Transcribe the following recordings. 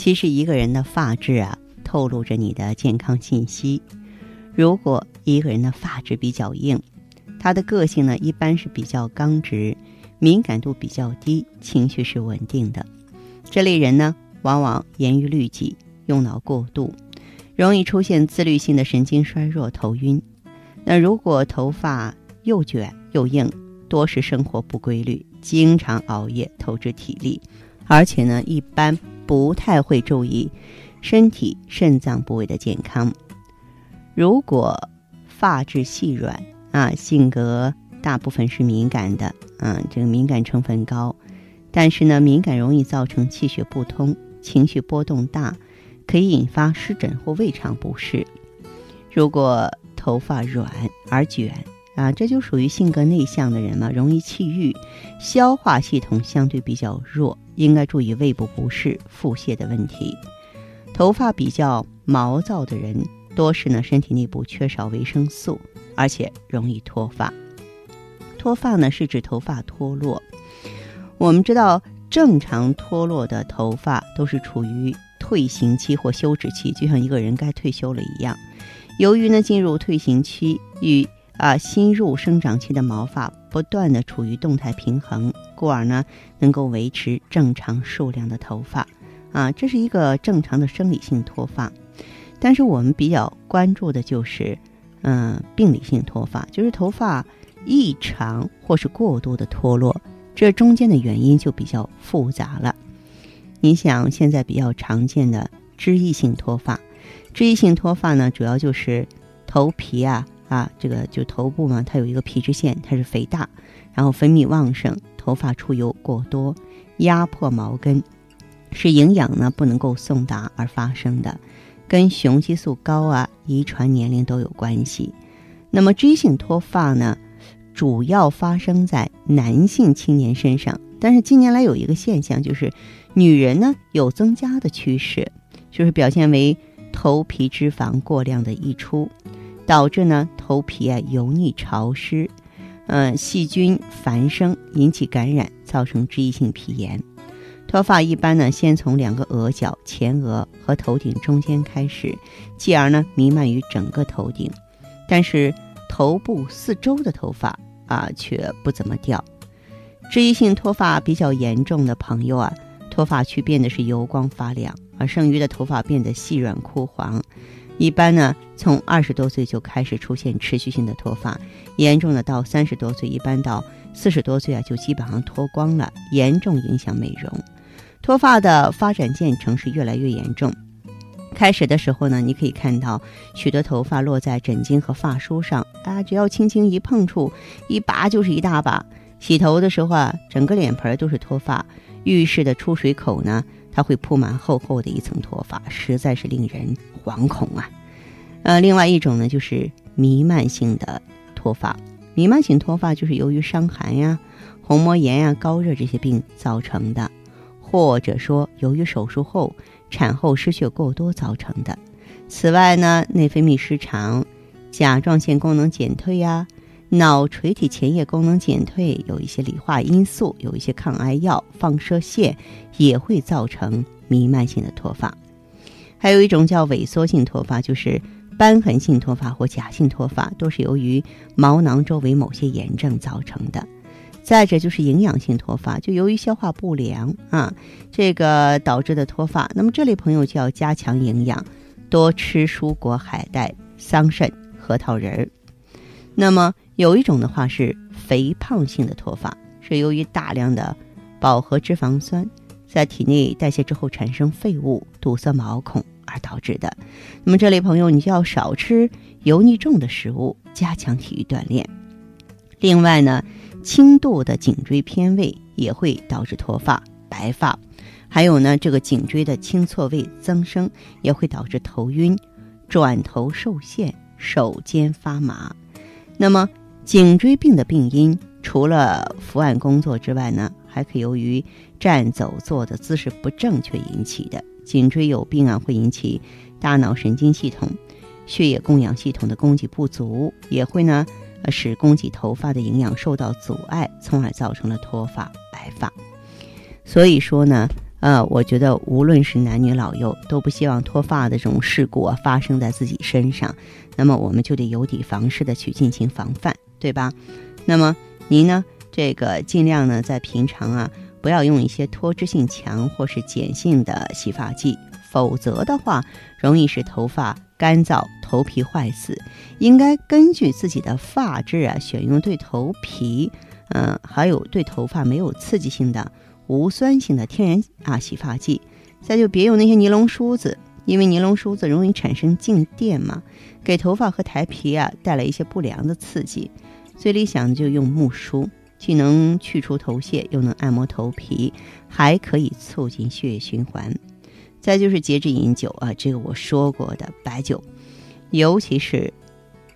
其实一个人的发质啊，透露着你的健康信息。如果一个人的发质比较硬，他的个性呢一般是比较刚直，敏感度比较低，情绪是稳定的。这类人呢，往往严于律己，用脑过度，容易出现自律性的神经衰弱、头晕。那如果头发又卷又硬，多是生活不规律，经常熬夜，透支体力，而且呢，一般。不太会注意身体肾脏部位的健康。如果发质细软啊，性格大部分是敏感的啊，这个敏感成分高，但是呢，敏感容易造成气血不通，情绪波动大，可以引发湿疹或胃肠不适。如果头发软而卷啊，这就属于性格内向的人嘛，容易气郁，消化系统相对比较弱。应该注意胃部不适、腹泻的问题。头发比较毛躁的人，多是呢身体内部缺少维生素，而且容易脱发。脱发呢是指头发脱落。我们知道，正常脱落的头发都是处于退行期或休止期，就像一个人该退休了一样。由于呢进入退行期与啊，新入生长期的毛发不断的处于动态平衡，故而呢能够维持正常数量的头发，啊，这是一个正常的生理性脱发。但是我们比较关注的就是，嗯，病理性脱发，就是头发异常或是过度的脱落，这中间的原因就比较复杂了。你想，现在比较常见的脂溢性脱发，脂溢性脱发呢，主要就是头皮啊。啊，这个就头部嘛，它有一个皮脂腺，它是肥大，然后分泌旺盛，头发出油过多，压迫毛根，是营养呢不能够送达而发生的，跟雄激素高啊、遗传年龄都有关系。那么，脂性脱发呢，主要发生在男性青年身上，但是近年来有一个现象，就是女人呢有增加的趋势，就是表现为头皮脂肪过量的溢出。导致呢头皮啊油腻潮湿，嗯，细菌繁生引起感染，造成脂溢性皮炎。脱发一般呢先从两个额角、前额和头顶中间开始，继而呢弥漫于整个头顶，但是头部四周的头发啊却不怎么掉。脂溢性脱发比较严重的朋友啊，脱发区变得是油光发亮，而剩余的头发变得细软枯黄。一般呢，从二十多岁就开始出现持续性的脱发，严重的到三十多岁，一般到四十多岁啊，就基本上脱光了，严重影响美容。脱发的发展进程是越来越严重。开始的时候呢，你可以看到许多头发落在枕巾和发梳上，啊，只要轻轻一碰触，一拔就是一大把。洗头的时候啊，整个脸盆都是脱发。浴室的出水口呢？它会铺满厚厚的一层脱发，实在是令人惶恐啊！呃，另外一种呢，就是弥漫性的脱发。弥漫性脱发就是由于伤寒呀、虹膜炎呀、高热这些病造成的，或者说由于手术后、产后失血过多造成的。此外呢，内分泌失常、甲状腺功能减退呀。脑垂体前叶功能减退，有一些理化因素，有一些抗癌药、放射线也会造成弥漫性的脱发。还有一种叫萎缩性脱发，就是瘢痕性脱发或假性脱发，都是由于毛囊周围某些炎症造成的。再者就是营养性脱发，就由于消化不良啊，这个导致的脱发。那么这类朋友就要加强营养，多吃蔬果、海带、桑葚、核桃仁儿。那么有一种的话是肥胖性的脱发，是由于大量的饱和脂肪酸在体内代谢之后产生废物，堵塞毛孔而导致的。那么这类朋友，你就要少吃油腻重的食物，加强体育锻炼。另外呢，轻度的颈椎偏位也会导致脱发、白发，还有呢，这个颈椎的轻错位增生也会导致头晕、转头受限、手肩发麻。那么，颈椎病的病因除了伏案工作之外呢，还可以由于站、走、坐的姿势不正确引起的。颈椎有病啊，会引起大脑神经系统、血液供氧系统的供给不足，也会呢，使供给头发的营养受到阻碍，从而造成了脱发、白发。所以说呢。呃，我觉得无论是男女老幼，都不希望脱发的这种事故啊发生在自己身上。那么我们就得有的防事的去进行防范，对吧？那么您呢，这个尽量呢在平常啊不要用一些脱脂性强或是碱性的洗发剂，否则的话容易使头发干燥、头皮坏死。应该根据自己的发质啊，选用对头皮，嗯，还有对头发没有刺激性的。无酸性的天然啊洗发剂，再就别用那些尼龙梳子，因为尼龙梳子容易产生静电嘛，给头发和台皮啊带来一些不良的刺激。最理想的就用木梳，既能去除头屑，又能按摩头皮，还可以促进血液循环。再就是节制饮酒啊，这个我说过的白酒，尤其是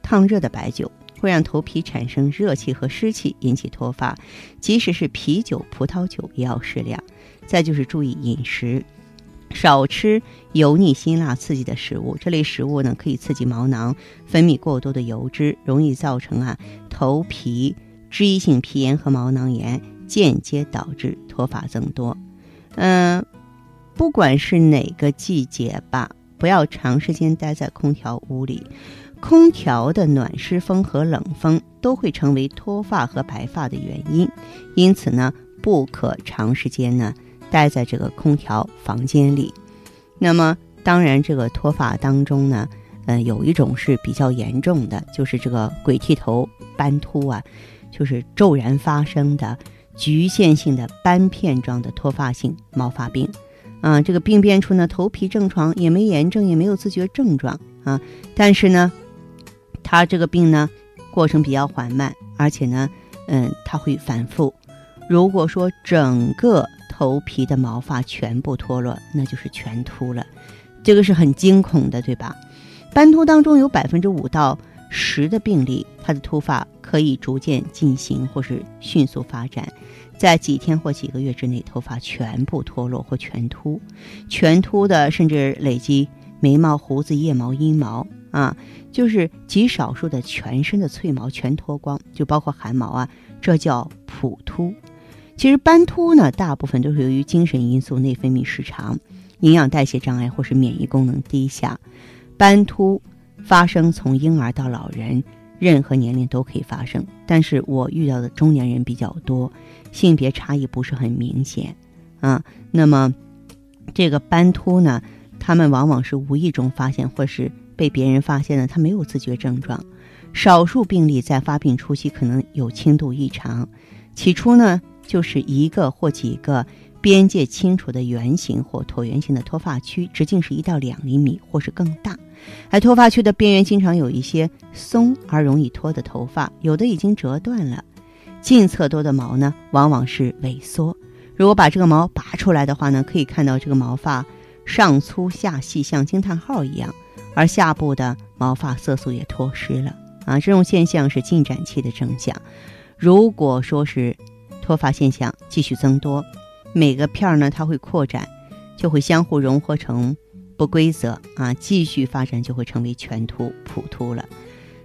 烫热的白酒。会让头皮产生热气和湿气，引起脱发。即使是啤酒、葡萄酒也要适量。再就是注意饮食，少吃油腻、辛辣、刺激的食物。这类食物呢，可以刺激毛囊分泌过多的油脂，容易造成啊头皮脂溢性皮炎和毛囊炎，间接导致脱发增多。嗯，不管是哪个季节吧，不要长时间待在空调屋里。空调的暖湿风和冷风都会成为脱发和白发的原因，因此呢，不可长时间呢待在这个空调房间里。那么，当然，这个脱发当中呢，嗯，有一种是比较严重的，就是这个鬼剃头、斑秃啊，就是骤然发生的局限性的斑片状的脱发性毛发病。啊，这个病变处呢，头皮正常，也没炎症，也没有自觉症状啊，但是呢。他这个病呢，过程比较缓慢，而且呢，嗯，它会反复。如果说整个头皮的毛发全部脱落，那就是全秃了，这个是很惊恐的，对吧？斑秃当中有百分之五到十的病例，它的秃发可以逐渐进行或是迅速发展，在几天或几个月之内，头发全部脱落或全秃，全秃的甚至累积眉毛、胡子、腋毛、阴毛。啊，就是极少数的全身的脆毛全脱光，就包括汗毛啊，这叫普秃。其实斑秃呢，大部分都是由于精神因素、内分泌失常、营养代谢障碍或是免疫功能低下。斑秃发生从婴儿到老人，任何年龄都可以发生，但是我遇到的中年人比较多，性别差异不是很明显。啊，那么这个斑秃呢，他们往往是无意中发现或是。被别人发现的，他没有自觉症状。少数病例在发病初期可能有轻度异常，起初呢就是一个或几个边界清楚的圆形或椭圆形的脱发区，直径是一到两厘米或是更大。而脱发区的边缘经常有一些松而容易脱的头发，有的已经折断了。近侧多的毛呢，往往是萎缩。如果把这个毛拔出来的话呢，可以看到这个毛发上粗下细，像惊叹号一样。而下部的毛发色素也脱失了啊，这种现象是进展期的征象。如果说是脱发现象继续增多，每个片儿呢它会扩展，就会相互融合成不规则啊，继续发展就会成为全秃、普秃了。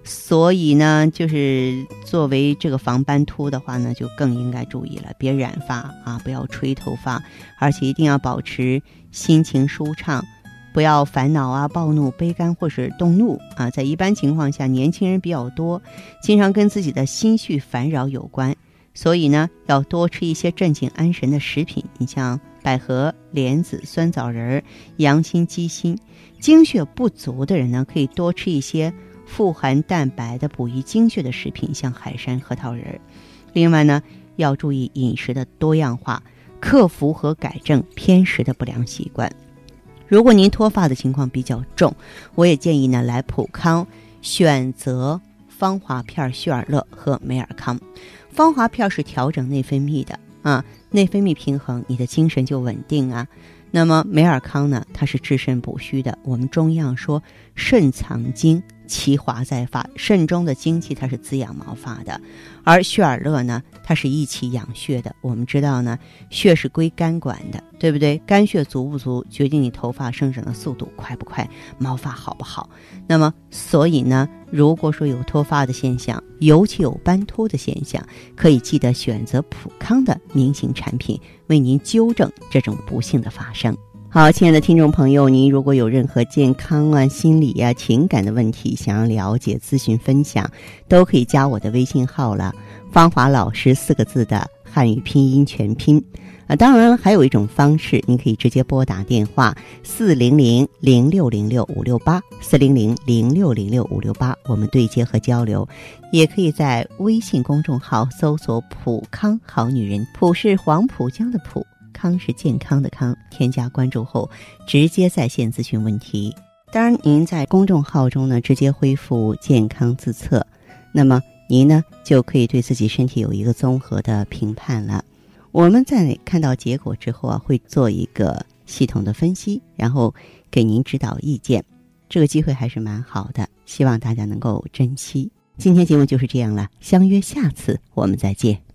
所以呢，就是作为这个防斑秃的话呢，就更应该注意了，别染发啊，不要吹头发，而且一定要保持心情舒畅。不要烦恼啊、暴怒、悲干或是动怒啊，在一般情况下，年轻人比较多，经常跟自己的心绪烦扰有关，所以呢，要多吃一些镇静安神的食品。你像百合、莲子、酸枣仁、羊心、鸡心。精血不足的人呢，可以多吃一些富含蛋白的补益精血的食品，像海参、核桃仁。另外呢，要注意饮食的多样化，克服和改正偏食的不良习惯。如果您脱发的情况比较重，我也建议呢来普康选择芳华片、旭尔乐和美尔康。芳华片是调整内分泌的啊，内分泌平衡，你的精神就稳定啊。那么美尔康呢，它是治肾补虚的。我们中药说肾藏精。其华在发，肾中的精气它是滋养毛发的，而血尔乐呢，它是益气养血的。我们知道呢，血是归肝管的，对不对？肝血足不足，决定你头发生长的速度快不快，毛发好不好。那么，所以呢，如果说有脱发的现象，尤其有斑秃的现象，可以记得选择普康的明星产品，为您纠正这种不幸的发生。好，亲爱的听众朋友，您如果有任何健康啊、心理呀、情感的问题，想要了解、咨询、分享，都可以加我的微信号了。芳华老师四个字的汉语拼音全拼啊。当然了，还有一种方式，您可以直接拨打电话四零零零六零六五六八四零零零六零六五六八，我们对接和交流。也可以在微信公众号搜索“普康好女人”，普是黄浦江的浦。康是健康的康，添加关注后直接在线咨询问题。当然，您在公众号中呢直接恢复健康自测，那么您呢就可以对自己身体有一个综合的评判了。我们在看到结果之后啊，会做一个系统的分析，然后给您指导意见。这个机会还是蛮好的，希望大家能够珍惜。今天节目就是这样了，相约下次我们再见。